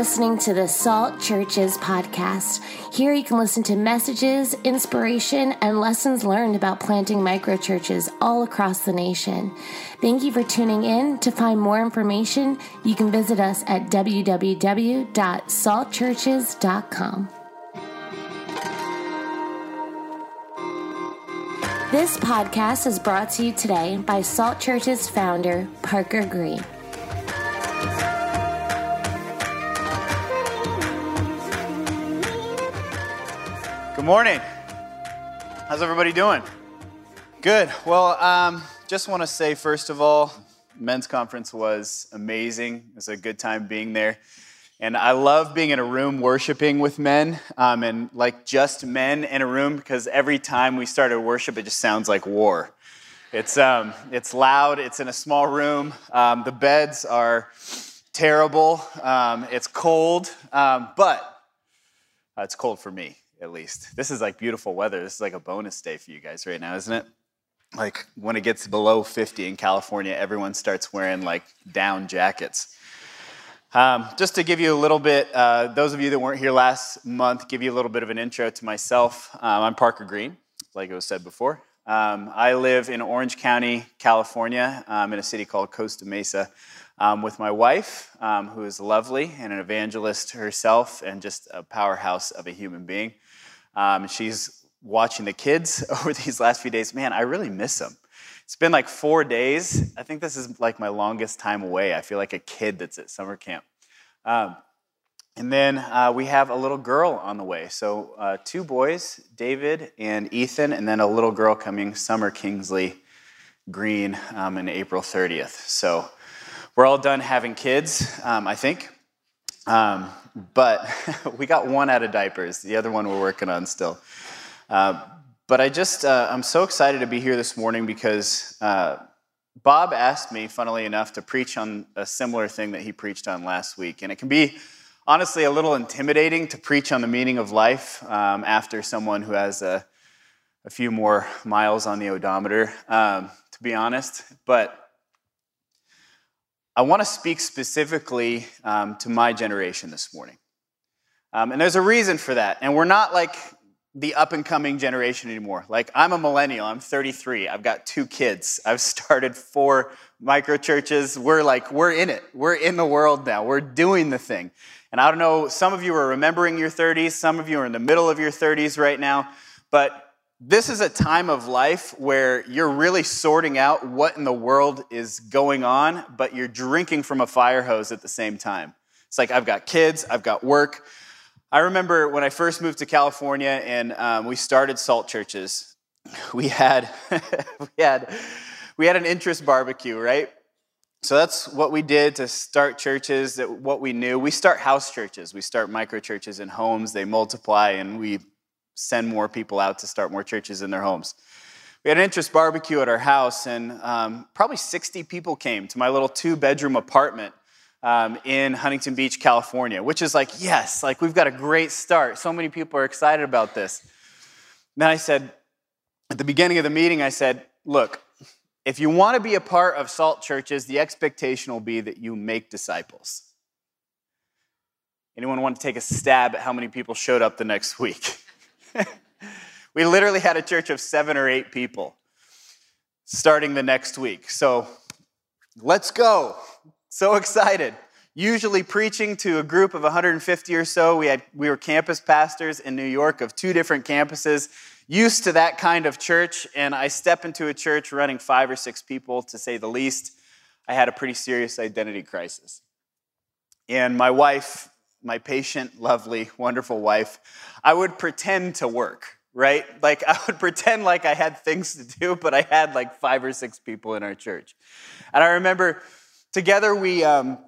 listening to the Salt Churches podcast. Here you can listen to messages, inspiration, and lessons learned about planting microchurches all across the nation. Thank you for tuning in. To find more information, you can visit us at www.saltchurches.com. This podcast is brought to you today by Salt Church's founder, Parker Green. Good morning. How's everybody doing? Good. Well, um, just want to say, first of all, men's conference was amazing. It was a good time being there. And I love being in a room worshiping with men um, and like just men in a room because every time we start a worship, it just sounds like war. It's, um, it's loud, it's in a small room. Um, the beds are terrible, um, it's cold, um, but uh, it's cold for me at least. This is like beautiful weather. This is like a bonus day for you guys right now, isn't it? Like when it gets below 50 in California, everyone starts wearing like down jackets. Um, just to give you a little bit, uh, those of you that weren't here last month, give you a little bit of an intro to myself. Um, I'm Parker Green, like it was said before. Um, I live in Orange County, California, um, in a city called Costa Mesa, um, with my wife, um, who is lovely and an evangelist herself and just a powerhouse of a human being. Um, she's watching the kids over these last few days. Man, I really miss them. It's been like four days. I think this is like my longest time away. I feel like a kid that's at summer camp. Um, and then uh, we have a little girl on the way. So, uh, two boys, David and Ethan, and then a little girl coming, Summer Kingsley Green, um, in April 30th. So, we're all done having kids, um, I think. Um, but we got one out of diapers. The other one we're working on still. Uh, but I just, uh, I'm so excited to be here this morning because uh, Bob asked me, funnily enough, to preach on a similar thing that he preached on last week. And it can be honestly a little intimidating to preach on the meaning of life um, after someone who has a, a, few more miles on the odometer, um, to be honest. But I want to speak specifically um, to my generation this morning. Um, and there's a reason for that. And we're not like the up and coming generation anymore. Like, I'm a millennial, I'm 33, I've got two kids, I've started four micro churches. We're like, we're in it, we're in the world now, we're doing the thing. And I don't know, some of you are remembering your 30s, some of you are in the middle of your 30s right now, but this is a time of life where you're really sorting out what in the world is going on, but you're drinking from a fire hose at the same time. It's like, I've got kids, I've got work. I remember when I first moved to California and um, we started Salt Churches, we had, we, had, we had an interest barbecue, right? So that's what we did to start churches, that what we knew. We start house churches, we start micro churches in homes, they multiply, and we send more people out to start more churches in their homes. We had an interest barbecue at our house, and um, probably 60 people came to my little two bedroom apartment um, in Huntington Beach, California, which is like, yes, like we've got a great start. So many people are excited about this. Then I said, at the beginning of the meeting, I said, look, if you want to be a part of Salt Churches, the expectation will be that you make disciples. Anyone want to take a stab at how many people showed up the next week? we literally had a church of seven or eight people starting the next week. So let's go. So excited. Usually preaching to a group of 150 or so. We, had, we were campus pastors in New York of two different campuses, used to that kind of church. And I step into a church running five or six people, to say the least. I had a pretty serious identity crisis. And my wife my patient, lovely, wonderful wife, I would pretend to work, right? Like I would pretend like I had things to do, but I had like five or six people in our church. And I remember together we, um,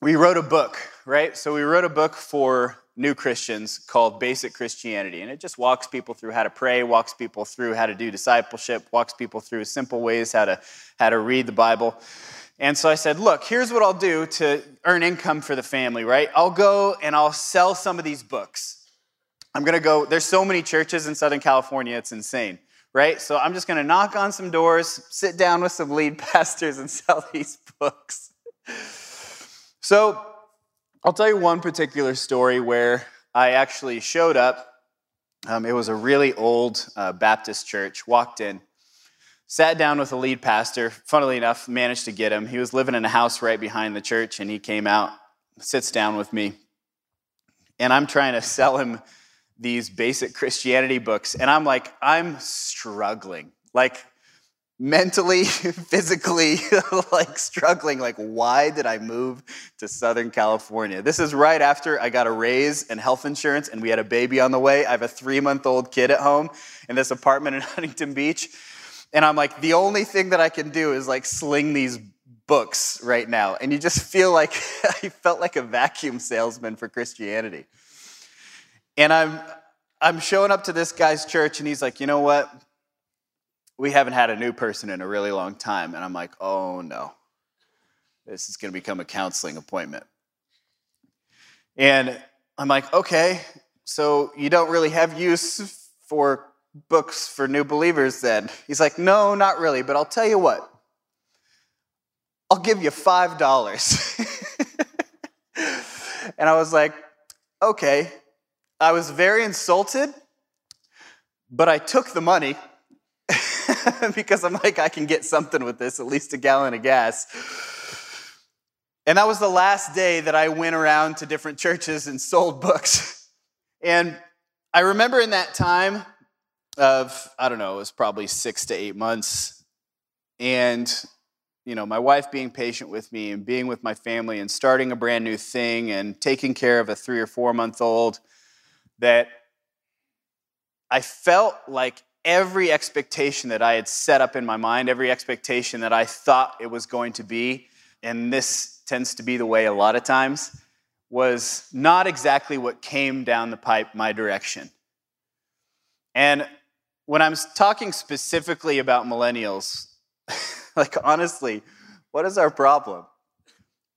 we wrote a book, right? So we wrote a book for new Christians called Basic Christianity. And it just walks people through how to pray, walks people through how to do discipleship, walks people through simple ways how to, how to read the Bible. And so I said, look, here's what I'll do to earn income for the family, right? I'll go and I'll sell some of these books. I'm gonna go, there's so many churches in Southern California, it's insane, right? So I'm just gonna knock on some doors, sit down with some lead pastors and sell these books. So I'll tell you one particular story where I actually showed up. Um, it was a really old uh, Baptist church. Walked in, sat down with the lead pastor. Funnily enough, managed to get him. He was living in a house right behind the church, and he came out, sits down with me, and I'm trying to sell him these basic Christianity books. And I'm like, I'm struggling. Like, mentally, physically, like struggling. Like, why did I move to Southern California? This is right after I got a raise and health insurance, and we had a baby on the way. I have a three month old kid at home in this apartment in Huntington Beach. And I'm like, the only thing that I can do is like sling these books right now. And you just feel like I felt like a vacuum salesman for Christianity. And I'm I'm showing up to this guy's church and he's like, "You know what? We haven't had a new person in a really long time." And I'm like, "Oh no. This is going to become a counseling appointment." And I'm like, "Okay, so you don't really have use for books for new believers then?" He's like, "No, not really, but I'll tell you what. I'll give you $5." and I was like, "Okay." I was very insulted, but I took the money because I'm like, I can get something with this, at least a gallon of gas. And that was the last day that I went around to different churches and sold books. And I remember in that time of, I don't know, it was probably six to eight months. And, you know, my wife being patient with me and being with my family and starting a brand new thing and taking care of a three or four month old that I felt like every expectation that I had set up in my mind, every expectation that I thought it was going to be, and this tends to be the way a lot of times, was not exactly what came down the pipe my direction. And when I'm talking specifically about millennials, like honestly, what is our problem?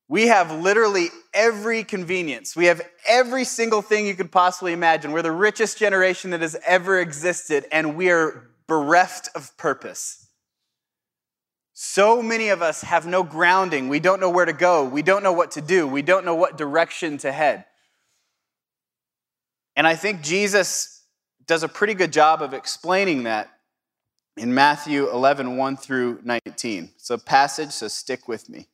We have literally every convenience. We have every single thing you could possibly imagine. We're the richest generation that has ever existed, and we are bereft of purpose. So many of us have no grounding. We don't know where to go. We don't know what to do. We don't know what direction to head. And I think Jesus does a pretty good job of explaining that in Matthew 11, 1 through 19. It's a passage, so stick with me.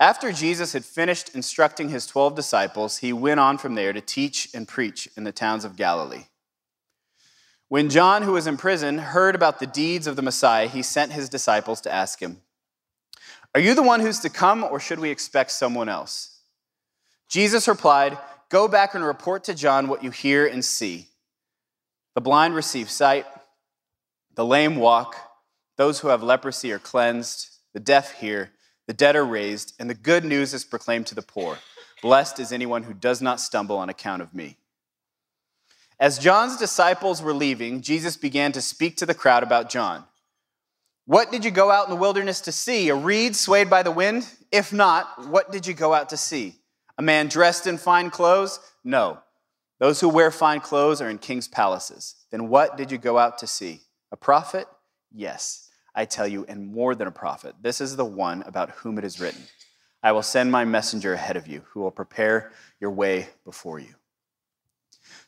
After Jesus had finished instructing his 12 disciples, he went on from there to teach and preach in the towns of Galilee. When John, who was in prison, heard about the deeds of the Messiah, he sent his disciples to ask him, Are you the one who's to come, or should we expect someone else? Jesus replied, Go back and report to John what you hear and see. The blind receive sight, the lame walk, those who have leprosy are cleansed, the deaf hear the dead are raised, and the good news is proclaimed to the poor. Blessed is anyone who does not stumble on account of me. As John's disciples were leaving, Jesus began to speak to the crowd about John. What did you go out in the wilderness to see? A reed swayed by the wind? If not, what did you go out to see? A man dressed in fine clothes? No. Those who wear fine clothes are in king's palaces. Then what did you go out to see? A prophet? Yes. I tell you, and more than a prophet. This is the one about whom it is written I will send my messenger ahead of you, who will prepare your way before you.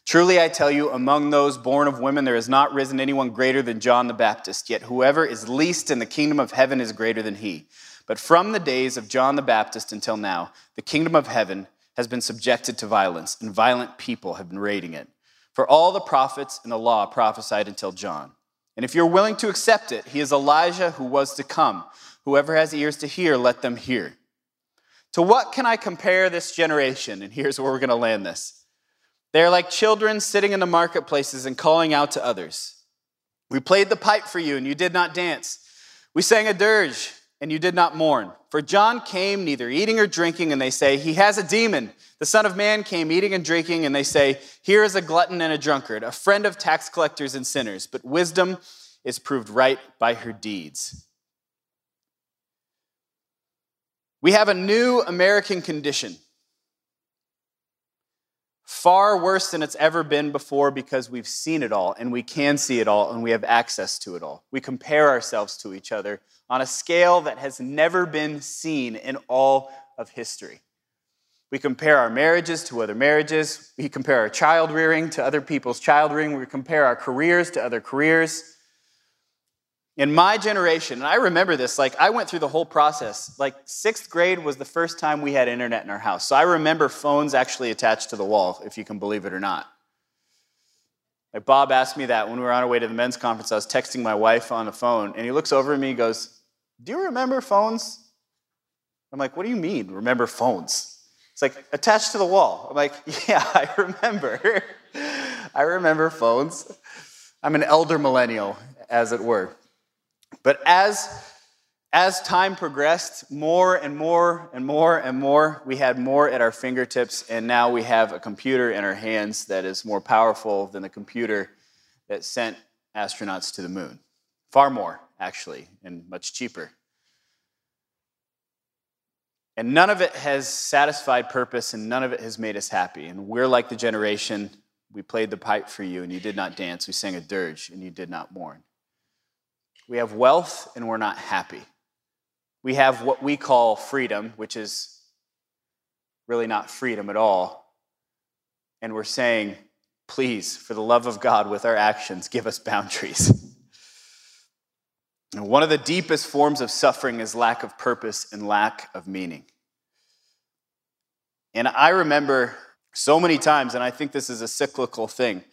Truly, I tell you, among those born of women, there has not risen anyone greater than John the Baptist, yet whoever is least in the kingdom of heaven is greater than he. But from the days of John the Baptist until now, the kingdom of heaven has been subjected to violence, and violent people have been raiding it. For all the prophets and the law prophesied until John. And if you're willing to accept it, he is Elijah who was to come. Whoever has ears to hear, let them hear. To what can I compare this generation? And here's where we're going to land this. They are like children sitting in the marketplaces and calling out to others. We played the pipe for you, and you did not dance. We sang a dirge, and you did not mourn. For John came neither eating or drinking, and they say, He has a demon. The Son of Man came eating and drinking, and they say, Here is a glutton and a drunkard, a friend of tax collectors and sinners. But wisdom is proved right by her deeds. We have a new American condition, far worse than it's ever been before because we've seen it all and we can see it all and we have access to it all. We compare ourselves to each other on a scale that has never been seen in all of history. We compare our marriages to other marriages. We compare our child rearing to other people's child rearing. We compare our careers to other careers. In my generation, and I remember this, like I went through the whole process. Like sixth grade was the first time we had internet in our house. So I remember phones actually attached to the wall, if you can believe it or not. Like Bob asked me that when we were on our way to the men's conference. I was texting my wife on the phone, and he looks over at me and goes, Do you remember phones? I'm like, What do you mean, remember phones? It's like attached to the wall. I'm like, yeah, I remember. I remember phones. I'm an elder millennial, as it were. But as as time progressed, more and more and more and more, we had more at our fingertips, and now we have a computer in our hands that is more powerful than the computer that sent astronauts to the moon. Far more, actually, and much cheaper. And none of it has satisfied purpose and none of it has made us happy. And we're like the generation we played the pipe for you and you did not dance. We sang a dirge and you did not mourn. We have wealth and we're not happy. We have what we call freedom, which is really not freedom at all. And we're saying, please, for the love of God, with our actions, give us boundaries. And one of the deepest forms of suffering is lack of purpose and lack of meaning. And I remember so many times, and I think this is a cyclical thing,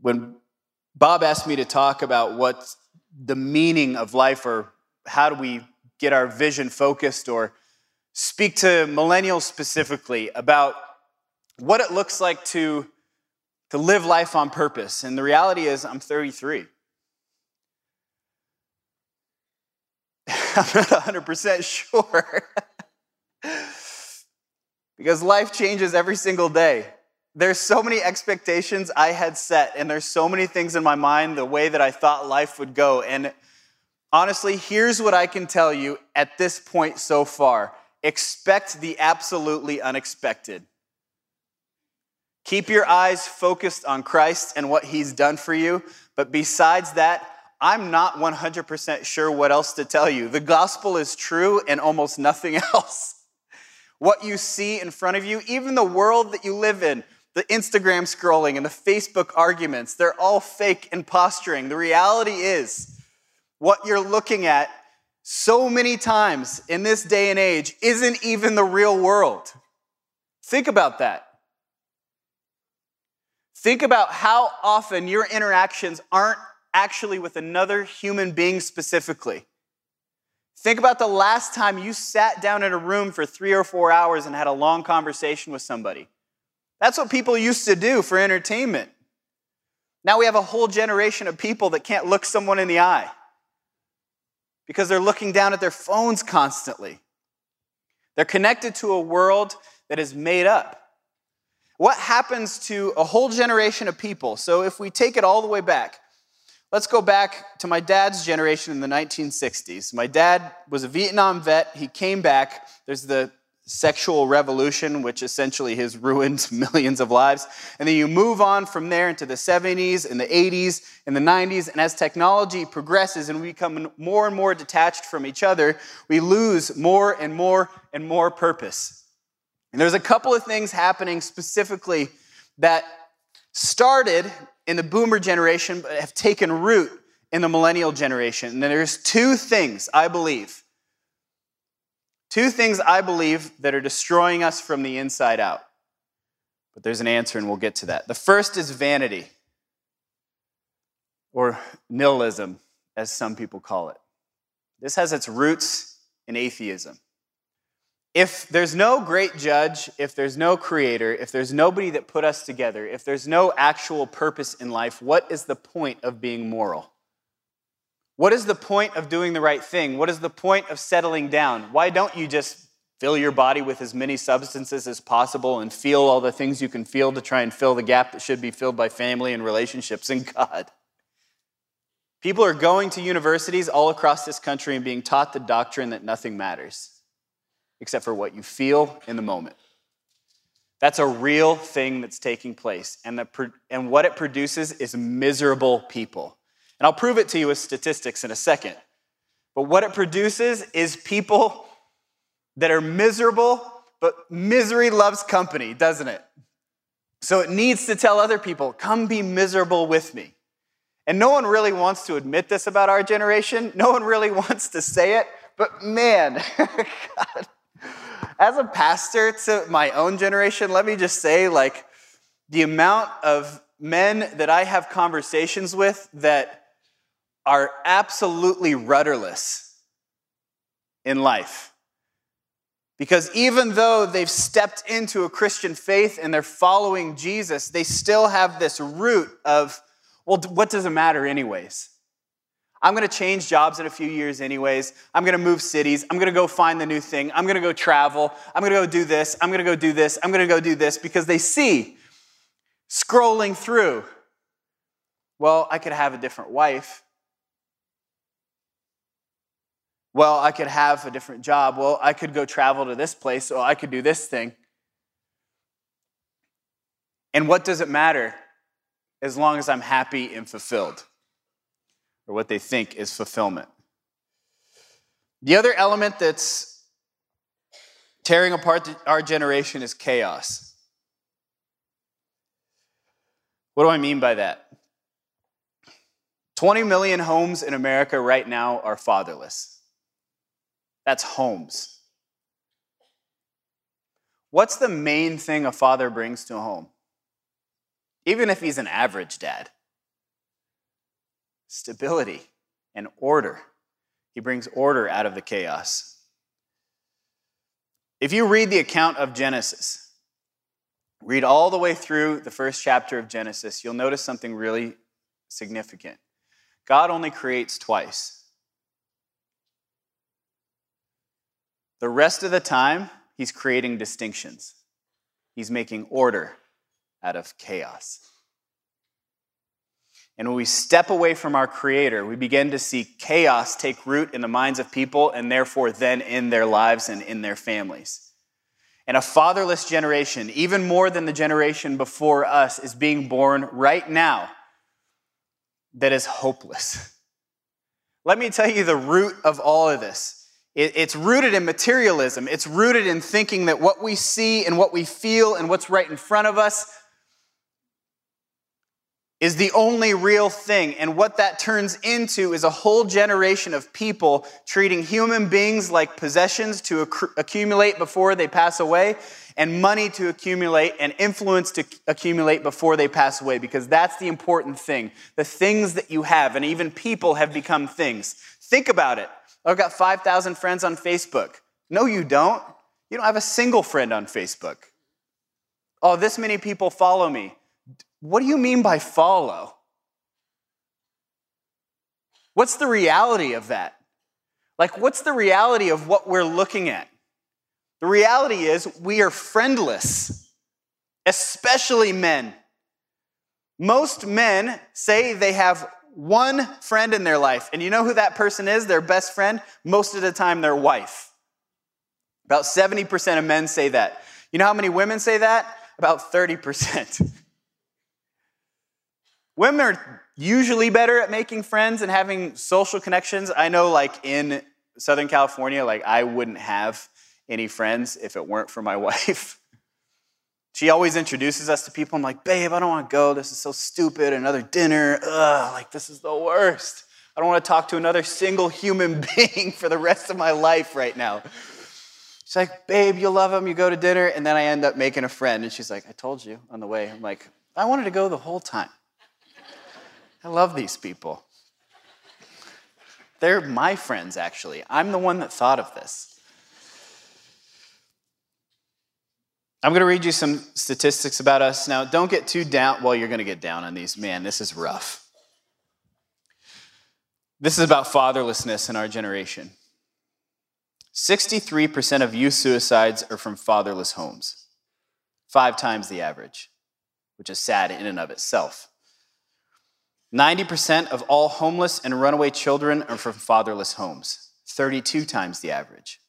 when Bob asked me to talk about what the meaning of life or how do we get our vision focused or speak to millennials specifically about what it looks like to, to live life on purpose. And the reality is, I'm 33. I'm not 100% sure. because life changes every single day. There's so many expectations I had set, and there's so many things in my mind the way that I thought life would go. And honestly, here's what I can tell you at this point so far expect the absolutely unexpected. Keep your eyes focused on Christ and what He's done for you. But besides that, I'm not 100% sure what else to tell you. The gospel is true and almost nothing else. What you see in front of you, even the world that you live in, the Instagram scrolling and the Facebook arguments, they're all fake and posturing. The reality is, what you're looking at so many times in this day and age isn't even the real world. Think about that. Think about how often your interactions aren't actually with another human being specifically. Think about the last time you sat down in a room for three or four hours and had a long conversation with somebody. That's what people used to do for entertainment. Now we have a whole generation of people that can't look someone in the eye because they're looking down at their phones constantly. They're connected to a world that is made up. What happens to a whole generation of people? So if we take it all the way back, Let's go back to my dad's generation in the 1960s. My dad was a Vietnam vet. He came back. There's the sexual revolution, which essentially has ruined millions of lives. And then you move on from there into the 70s and the 80s and the 90s. And as technology progresses and we become more and more detached from each other, we lose more and more and more purpose. And there's a couple of things happening specifically that started in the boomer generation, but have taken root in the millennial generation. And there's two things I believe. Two things I believe that are destroying us from the inside out. But there's an answer, and we'll get to that. The first is vanity, or nihilism, as some people call it. This has its roots in atheism if there's no great judge, if there's no creator, if there's nobody that put us together, if there's no actual purpose in life, what is the point of being moral? What is the point of doing the right thing? What is the point of settling down? Why don't you just fill your body with as many substances as possible and feel all the things you can feel to try and fill the gap that should be filled by family and relationships and God? People are going to universities all across this country and being taught the doctrine that nothing matters except for what you feel in the moment. That's a real thing that's taking place. And, the, and what it produces is miserable people. And I'll prove it to you with statistics in a second. But what it produces is people that are miserable but misery loves company, doesn't it? So it needs to tell other people, come be miserable with me. And no one really wants to admit this about our generation. No one really wants to say it. But man, God, as a pastor to my own generation, let me just say, like, the amount of men that I have conversations with that are absolutely rudderless in life. Because even though they've stepped into a Christian faith and they're following Jesus, they still have this root of, well, what does it matter, anyways? I'm gonna change jobs in a few years, anyways. I'm gonna move cities. I'm gonna go find the new thing. I'm gonna go travel. I'm gonna go do this. I'm gonna go do this. I'm gonna go do this because they see scrolling through, well, I could have a different wife. Well, I could have a different job. Well, I could go travel to this place. Or I could do this thing. And what does it matter as long as I'm happy and fulfilled? Or what they think is fulfillment. The other element that's tearing apart our generation is chaos. What do I mean by that? 20 million homes in America right now are fatherless. That's homes. What's the main thing a father brings to a home? Even if he's an average dad stability and order. He brings order out of the chaos. If you read the account of Genesis, read all the way through the first chapter of Genesis, you'll notice something really significant. God only creates twice. The rest of the time, he's creating distinctions. He's making order out of chaos. And when we step away from our Creator, we begin to see chaos take root in the minds of people and therefore then in their lives and in their families. And a fatherless generation, even more than the generation before us, is being born right now that is hopeless. Let me tell you the root of all of this. It's rooted in materialism. It's rooted in thinking that what we see and what we feel and what's right in front of us is the only real thing. And what that turns into is a whole generation of people treating human beings like possessions to acc- accumulate before they pass away, and money to accumulate, and influence to accumulate before they pass away, because that's the important thing. The things that you have, and even people have become things. Think about it. I've got 5,000 friends on Facebook. No, you don't. You don't have a single friend on Facebook. Oh, this many people follow me. What do you mean by follow? What's the reality of that? Like, what's the reality of what we're looking at? The reality is we are friendless, especially men. Most men say they have one friend in their life, and you know who that person is, their best friend? Most of the time, their wife. About 70% of men say that. You know how many women say that? About 30%. Women are usually better at making friends and having social connections. I know, like in Southern California, like I wouldn't have any friends if it weren't for my wife. She always introduces us to people. I'm like, babe, I don't want to go. This is so stupid. Another dinner. Ugh, like this is the worst. I don't want to talk to another single human being for the rest of my life right now. She's like, babe, you'll love him. You go to dinner. And then I end up making a friend. And she's like, I told you on the way. I'm like, I wanted to go the whole time. I love these people. They're my friends, actually. I'm the one that thought of this. I'm going to read you some statistics about us. Now, don't get too down. Well, you're going to get down on these. Man, this is rough. This is about fatherlessness in our generation. 63% of youth suicides are from fatherless homes, five times the average, which is sad in and of itself. 90% of all homeless and runaway children are from fatherless homes, 32 times the average.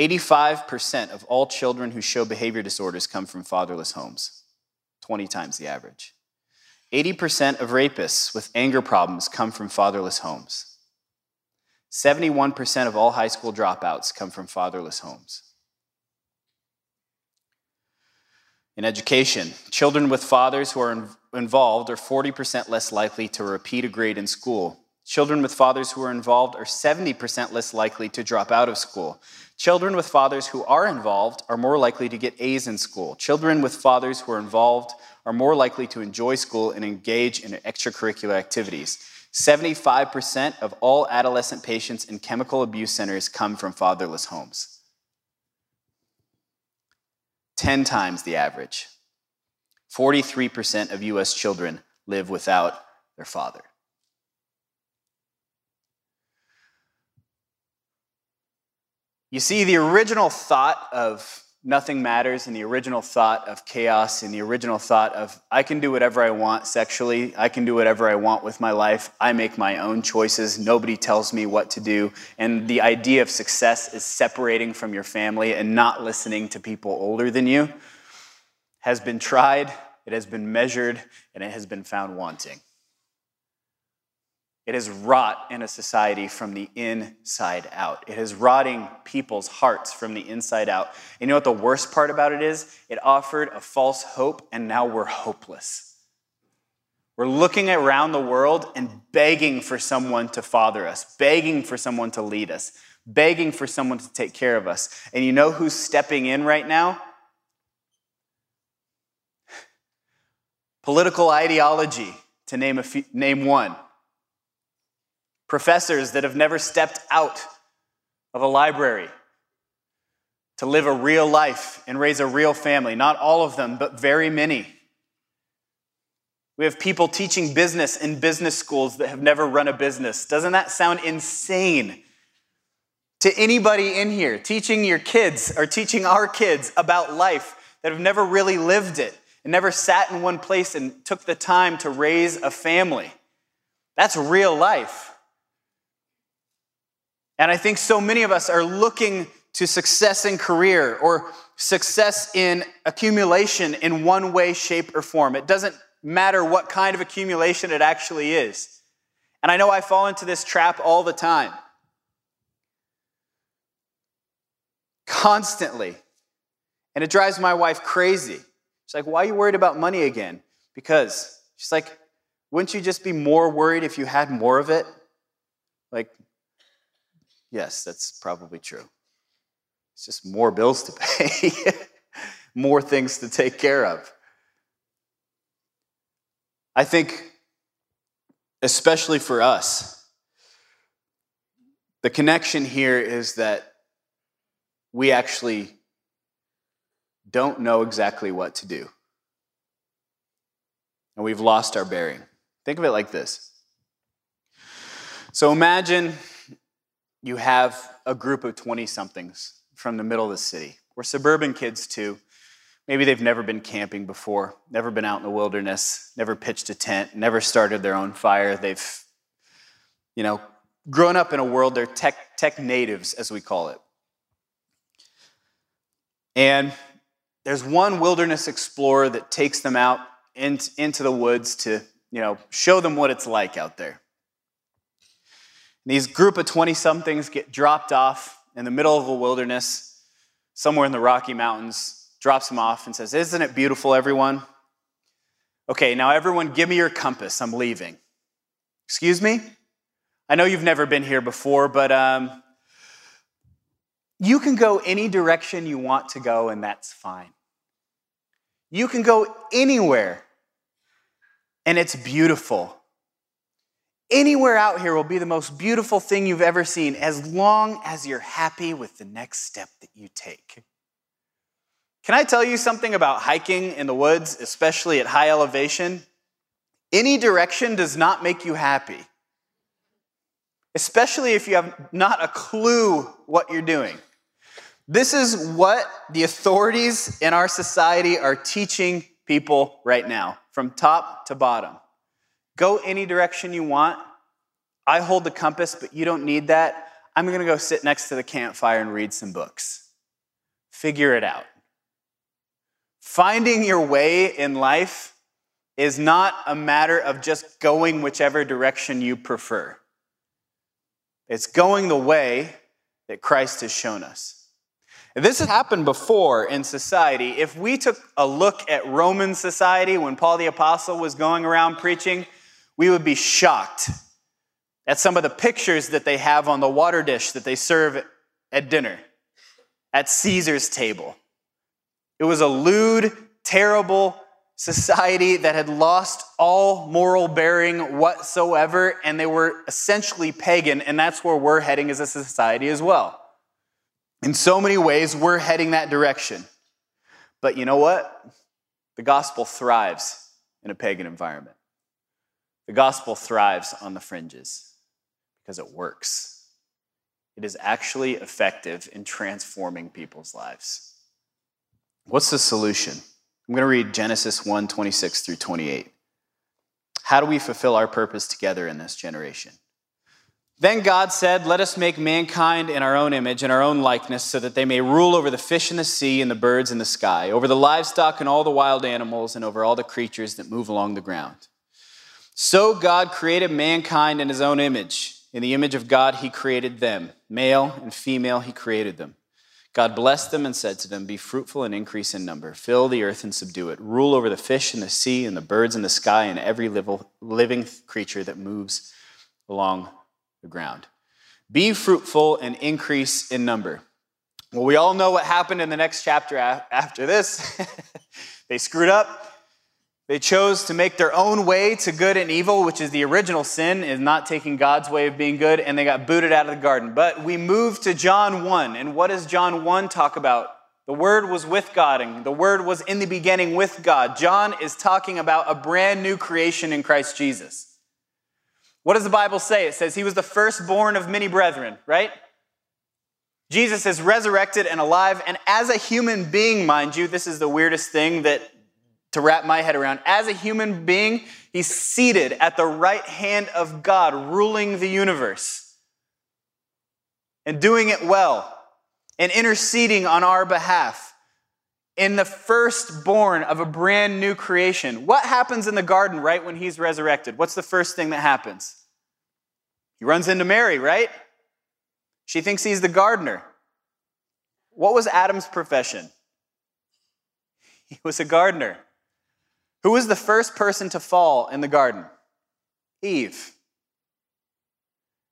85% of all children who show behavior disorders come from fatherless homes, 20 times the average. 80% of rapists with anger problems come from fatherless homes. 71% of all high school dropouts come from fatherless homes. In education, children with fathers who are involved are 40% less likely to repeat a grade in school. Children with fathers who are involved are 70% less likely to drop out of school. Children with fathers who are involved are more likely to get A's in school. Children with fathers who are involved are more likely to enjoy school and engage in extracurricular activities. 75% of all adolescent patients in chemical abuse centers come from fatherless homes. 10 times the average. 43% of US children live without their father. You see, the original thought of nothing matters and the original thought of chaos and the original thought of I can do whatever I want sexually, I can do whatever I want with my life, I make my own choices, nobody tells me what to do. And the idea of success is separating from your family and not listening to people older than you has been tried, it has been measured, and it has been found wanting. It has wrought in a society from the inside out. It is rotting people's hearts from the inside out. And you know what the worst part about it is? It offered a false hope, and now we're hopeless. We're looking around the world and begging for someone to father us, begging for someone to lead us, begging for someone to take care of us. And you know who's stepping in right now? Political ideology, to name, a few, name one professors that have never stepped out of a library to live a real life and raise a real family. Not all of them, but very many. We have people teaching business in business schools that have never run a business. Doesn't that sound insane? To anybody in here, teaching your kids or teaching our kids about life that have never really lived it and never sat in one place and took the time to raise a family. That's real life. And I think so many of us are looking to success in career or success in accumulation in one way, shape, or form. It doesn't matter what kind of accumulation it actually is. And I know I fall into this trap all the time. Constantly. And it drives my wife crazy. She's like, Why are you worried about money again? Because she's like, Wouldn't you just be more worried if you had more of it? Like, Yes, that's probably true. It's just more bills to pay, more things to take care of. I think, especially for us, the connection here is that we actually don't know exactly what to do. And we've lost our bearing. Think of it like this. So imagine you have a group of 20 somethings from the middle of the city. We're suburban kids too. Maybe they've never been camping before, never been out in the wilderness, never pitched a tent, never started their own fire. They've, you know, grown up in a world, they're tech, tech natives, as we call it. And there's one wilderness explorer that takes them out into the woods to, you know, show them what it's like out there. These group of 20 somethings get dropped off in the middle of a wilderness, somewhere in the Rocky Mountains, drops them off and says, Isn't it beautiful, everyone? Okay, now everyone, give me your compass. I'm leaving. Excuse me? I know you've never been here before, but um, you can go any direction you want to go, and that's fine. You can go anywhere, and it's beautiful. Anywhere out here will be the most beautiful thing you've ever seen as long as you're happy with the next step that you take. Can I tell you something about hiking in the woods, especially at high elevation? Any direction does not make you happy, especially if you have not a clue what you're doing. This is what the authorities in our society are teaching people right now, from top to bottom. Go any direction you want. I hold the compass, but you don't need that. I'm going to go sit next to the campfire and read some books. Figure it out. Finding your way in life is not a matter of just going whichever direction you prefer. It's going the way that Christ has shown us. This has happened before in society. If we took a look at Roman society when Paul the Apostle was going around preaching, we would be shocked at some of the pictures that they have on the water dish that they serve at dinner, at Caesar's table. It was a lewd, terrible society that had lost all moral bearing whatsoever, and they were essentially pagan, and that's where we're heading as a society as well. In so many ways, we're heading that direction. But you know what? The gospel thrives in a pagan environment. The gospel thrives on the fringes because it works. It is actually effective in transforming people's lives. What's the solution? I'm going to read Genesis 1 26 through 28. How do we fulfill our purpose together in this generation? Then God said, Let us make mankind in our own image and our own likeness, so that they may rule over the fish in the sea and the birds in the sky, over the livestock and all the wild animals, and over all the creatures that move along the ground. So God created mankind in his own image. In the image of God, he created them. Male and female, he created them. God blessed them and said to them, Be fruitful and increase in number, fill the earth and subdue it, rule over the fish in the sea and the birds in the sky and every living creature that moves along the ground. Be fruitful and increase in number. Well, we all know what happened in the next chapter after this. they screwed up. They chose to make their own way to good and evil, which is the original sin, is not taking God's way of being good, and they got booted out of the garden. But we move to John 1, and what does John 1 talk about? The Word was with God, and the Word was in the beginning with God. John is talking about a brand new creation in Christ Jesus. What does the Bible say? It says he was the firstborn of many brethren, right? Jesus is resurrected and alive, and as a human being, mind you, this is the weirdest thing that to wrap my head around. As a human being, he's seated at the right hand of God, ruling the universe and doing it well and interceding on our behalf in the firstborn of a brand new creation. What happens in the garden right when he's resurrected? What's the first thing that happens? He runs into Mary, right? She thinks he's the gardener. What was Adam's profession? He was a gardener. Who was the first person to fall in the garden? Eve.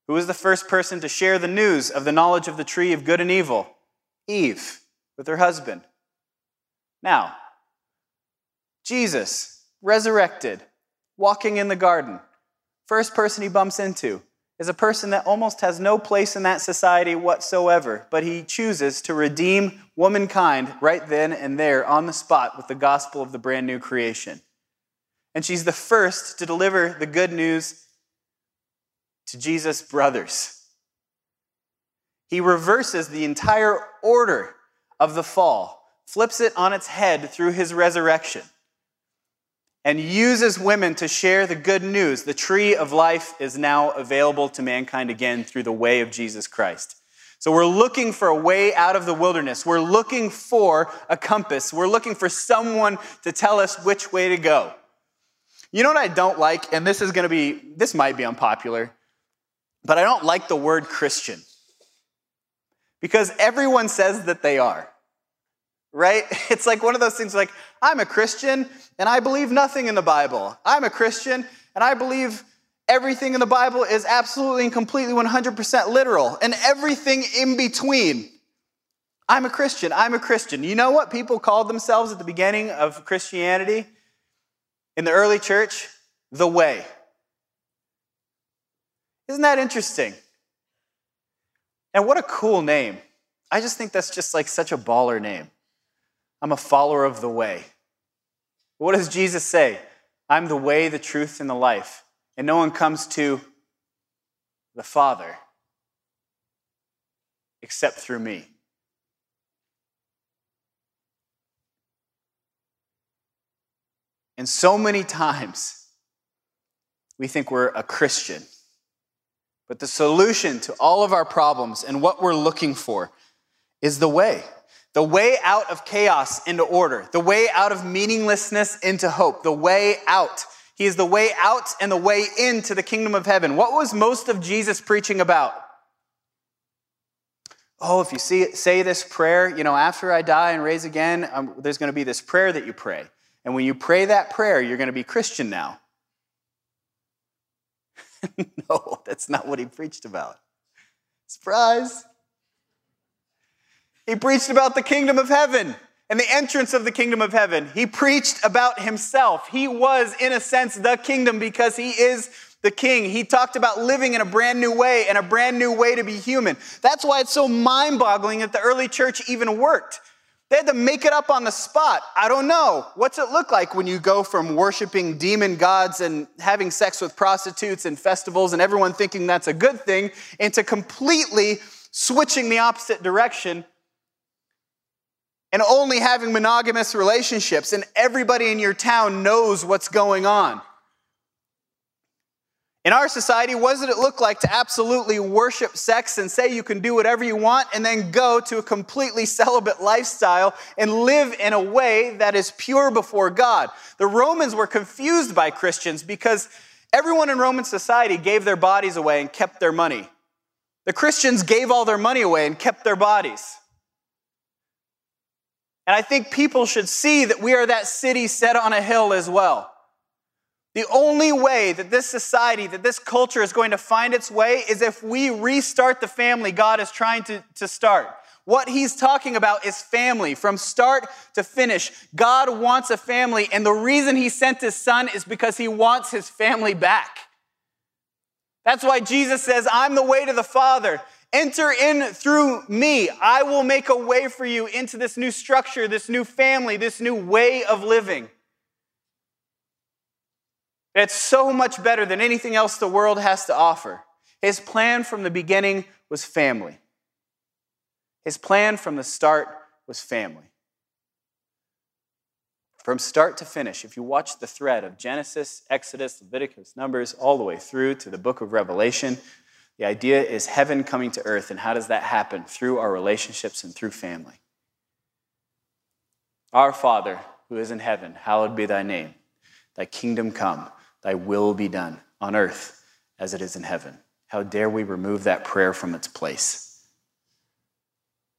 Who was the first person to share the news of the knowledge of the tree of good and evil? Eve, with her husband. Now, Jesus, resurrected, walking in the garden, first person he bumps into is a person that almost has no place in that society whatsoever, but he chooses to redeem womankind right then and there on the spot with the gospel of the brand new creation. And she's the first to deliver the good news to Jesus' brothers. He reverses the entire order of the fall flips it on its head through his resurrection, and uses women to share the good news. The tree of life is now available to mankind again through the way of Jesus Christ. So we're looking for a way out of the wilderness. We're looking for a compass. We're looking for someone to tell us which way to go. You know what I don't like? And this is going to be, this might be unpopular, but I don't like the word Christian. Because everyone says that they are right? It's like one of those things like, I'm a Christian and I believe nothing in the Bible. I'm a Christian and I believe everything in the Bible is absolutely and completely 100% literal and everything in between. I'm a Christian. I'm a Christian. You know what people called themselves at the beginning of Christianity in the early church? The way. Isn't that interesting? And what a cool name. I just think that's just like such a baller name. I'm a follower of the way. What does Jesus say? I'm the way, the truth, and the life. And no one comes to the Father except through me. And so many times we think we're a Christian. But the solution to all of our problems and what we're looking for is the way the way out of chaos into order, the way out of meaninglessness into hope, the way out. He is the way out and the way into the kingdom of heaven. What was most of Jesus preaching about? oh, if you see, say this prayer, you know, after I die and raise again, um, there's going to be this prayer that you pray. And when you pray that prayer, you're going to be Christian now. no, that's not what he preached about. Surprise. He preached about the kingdom of heaven and the entrance of the kingdom of heaven. He preached about himself. He was, in a sense, the kingdom because he is the king. He talked about living in a brand new way and a brand new way to be human. That's why it's so mind boggling that the early church even worked. They had to make it up on the spot. I don't know. What's it look like when you go from worshiping demon gods and having sex with prostitutes and festivals and everyone thinking that's a good thing into completely switching the opposite direction and only having monogamous relationships and everybody in your town knows what's going on? In our society, what does it look like to absolutely worship sex and say you can do whatever you want and then go to a completely celibate lifestyle and live in a way that is pure before God? The Romans were confused by Christians because everyone in Roman society gave their bodies away and kept their money. The Christians gave all their money away and kept their bodies. And I think people should see that we are that city set on a hill as well. The only way that this society, that this culture is going to find its way is if we restart the family God is trying to, to start. What he's talking about is family from start to finish. God wants a family, and the reason he sent his son is because he wants his family back. That's why Jesus says, I'm the way to the Father. Enter in through me. I will make a way for you into this new structure, this new family, this new way of living. It's so much better than anything else the world has to offer. His plan from the beginning was family. His plan from the start was family. From start to finish, if you watch the thread of Genesis, Exodus, Leviticus, Numbers, all the way through to the book of Revelation, the idea is heaven coming to earth. And how does that happen? Through our relationships and through family. Our Father, who is in heaven, hallowed be thy name. Thy kingdom come. Thy will be done on earth as it is in heaven. How dare we remove that prayer from its place?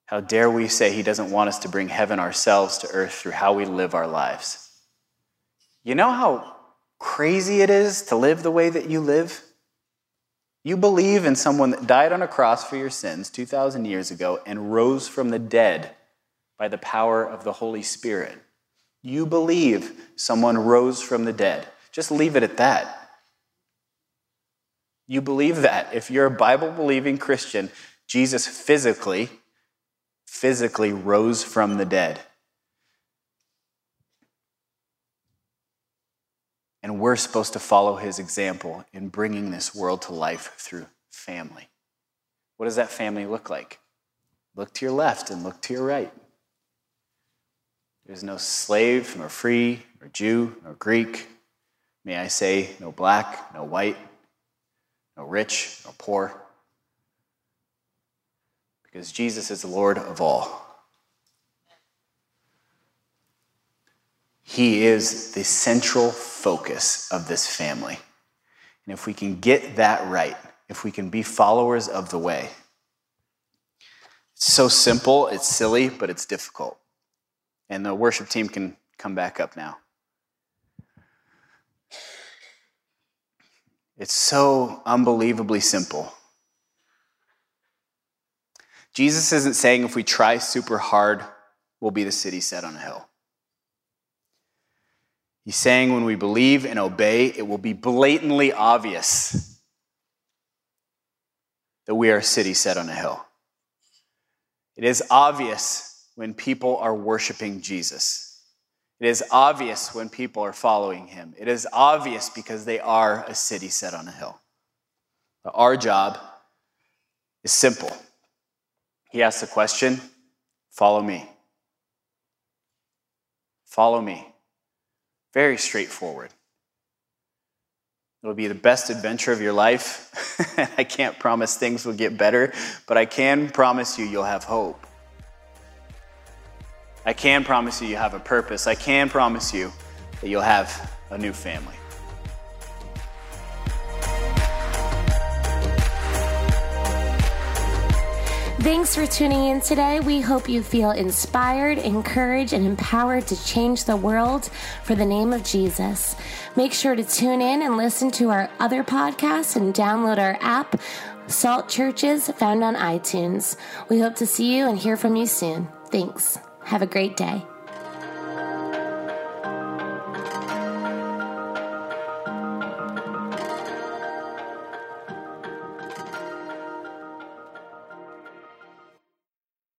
How dare we say He doesn't want us to bring heaven ourselves to earth through how we live our lives? You know how crazy it is to live the way that you live? You believe in someone that died on a cross for your sins 2,000 years ago and rose from the dead by the power of the Holy Spirit. You believe someone rose from the dead. Just leave it at that. You believe that. If you're a Bible believing Christian, Jesus physically, physically rose from the dead. And we're supposed to follow his example in bringing this world to life through family. What does that family look like? Look to your left and look to your right. There's no slave, nor free, nor Jew, nor Greek, May I say, no black, no white, no rich, no poor, because Jesus is the Lord of all. He is the central focus of this family. And if we can get that right, if we can be followers of the way, it's so simple, it's silly, but it's difficult. And the worship team can come back up now. It's so unbelievably simple. Jesus isn't saying if we try super hard, we'll be the city set on a hill. He's saying when we believe and obey, it will be blatantly obvious that we are a city set on a hill. It is obvious when people are worshiping Jesus. It is obvious when people are following him. It is obvious because they are a city set on a hill. But our job is simple. He asks the question follow me. Follow me. Very straightforward. It'll be the best adventure of your life. I can't promise things will get better, but I can promise you you'll have hope. I can promise you you have a purpose. I can promise you that you'll have a new family. Thanks for tuning in today. We hope you feel inspired, encouraged, and empowered to change the world for the name of Jesus. Make sure to tune in and listen to our other podcasts and download our app, Salt Churches, found on iTunes. We hope to see you and hear from you soon. Thanks. Have a great day.